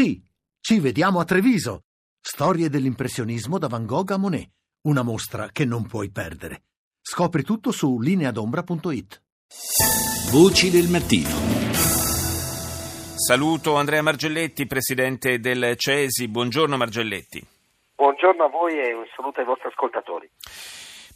Sì, ci vediamo a Treviso. Storie dell'impressionismo da Van Gogh a Monet. Una mostra che non puoi perdere. Scopri tutto su lineadombra.it. Voci del mattino. Saluto Andrea Margelletti, presidente del CESI. Buongiorno Margelletti. Buongiorno a voi e un saluto ai vostri ascoltatori.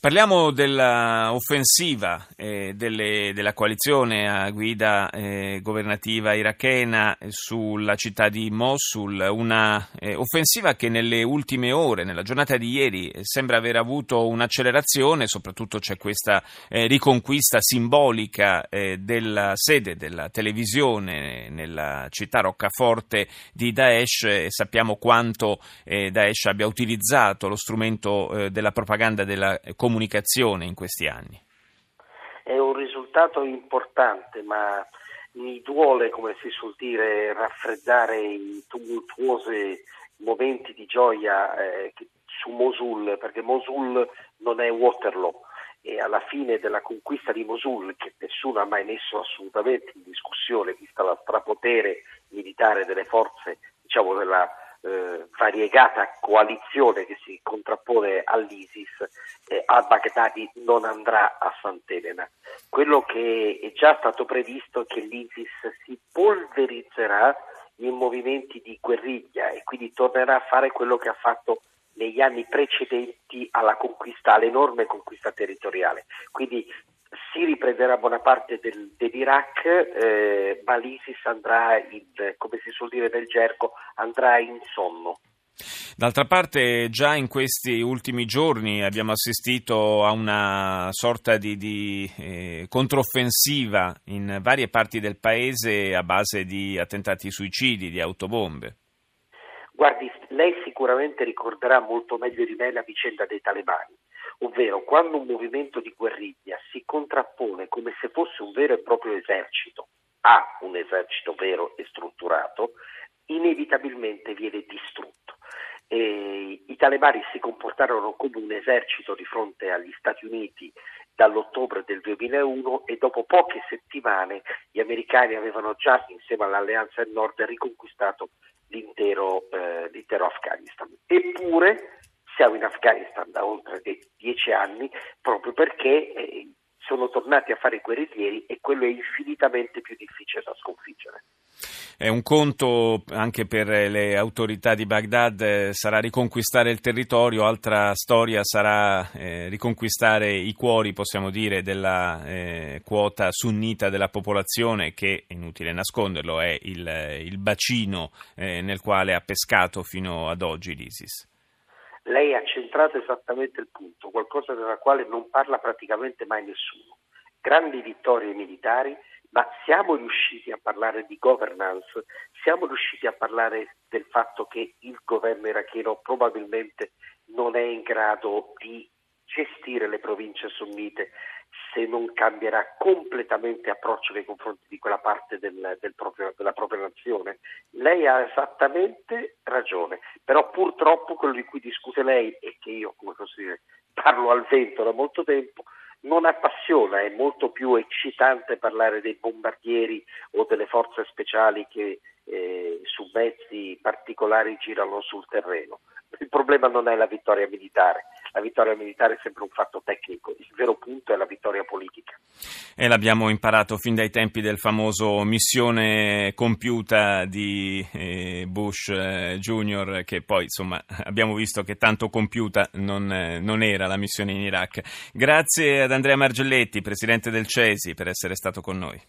Parliamo dell'offensiva eh, delle, della coalizione a guida eh, governativa irachena sulla città di Mosul, una eh, offensiva che nelle ultime ore, nella giornata di ieri, sembra aver avuto un'accelerazione, soprattutto c'è questa eh, riconquista simbolica eh, della sede della televisione nella città roccaforte di Daesh. E sappiamo quanto eh, Daesh abbia utilizzato lo strumento della propaganda della comunicazione comunicazione in questi anni? È un risultato importante, ma mi duole, come si suol dire, raffreddare i tumultuosi momenti di gioia eh, su Mosul, perché Mosul non è Waterloo e alla fine della conquista di Mosul, che nessuno ha mai messo assolutamente in discussione, vista la strapotere militare delle forze diciamo, della eh, variegata coalizione che si contrappone all'ISIS, eh, al-Baghdadi non andrà a Sant'Elena. Quello che è già stato previsto è che l'ISIS si polverizzerà in movimenti di guerriglia e quindi tornerà a fare quello che ha fatto negli anni precedenti alla conquista, all'enorme conquista territoriale. Quindi si riprenderà buona parte del, dell'Iraq, eh, ma l'ISIS andrà, in, come si suol dire nel gergo, andrà in sonno. D'altra parte, già in questi ultimi giorni abbiamo assistito a una sorta di, di eh, controffensiva in varie parti del paese a base di attentati suicidi, di autobombe. Guardi, lei sicuramente ricorderà molto meglio di me la vicenda dei talebani ovvero quando un movimento di guerriglia si contrappone come se fosse un vero e proprio esercito a un esercito vero e strutturato, inevitabilmente viene distrutto. E I talebani si comportarono come un esercito di fronte agli Stati Uniti dall'ottobre del 2001 e dopo poche settimane gli americani avevano già insieme all'Alleanza del Nord riconquistato l'intero, eh, l'intero Afghanistan. Eppure siamo in Afghanistan da oltre dieci anni proprio perché eh, sono tornati a fare i guerriglieri e quello è infinitamente più difficile da sconfiggere. È un conto anche per le autorità di Baghdad eh, sarà riconquistare il territorio, altra storia sarà eh, riconquistare i cuori, possiamo dire, della eh, quota sunnita della popolazione che, inutile nasconderlo, è il, il bacino eh, nel quale ha pescato fino ad oggi l'ISIS. Lei ha centrato esattamente il punto, qualcosa della quale non parla praticamente mai nessuno. Grandi vittorie militari, ma siamo riusciti a parlare di governance, siamo riusciti a parlare del fatto che il governo iracheno probabilmente non è in grado di gestire le province sunnite se non cambierà completamente approccio nei confronti di quella parte del, del proprio, della propria nazione. Lei ha esattamente ragione, però purtroppo quello di cui discute lei e che io, come posso dire, parlo al vento da molto tempo, non appassiona, è molto più eccitante parlare dei bombardieri o delle forze speciali che eh, su mezzi particolari girano sul terreno. Problema non è la vittoria militare, la vittoria militare è sempre un fatto tecnico, il vero punto è la vittoria politica. E l'abbiamo imparato fin dai tempi del famoso missione compiuta di eh, Bush eh, Junior, che poi insomma abbiamo visto che tanto compiuta non, eh, non era la missione in Iraq. Grazie ad Andrea Margelletti, presidente del CESI, per essere stato con noi.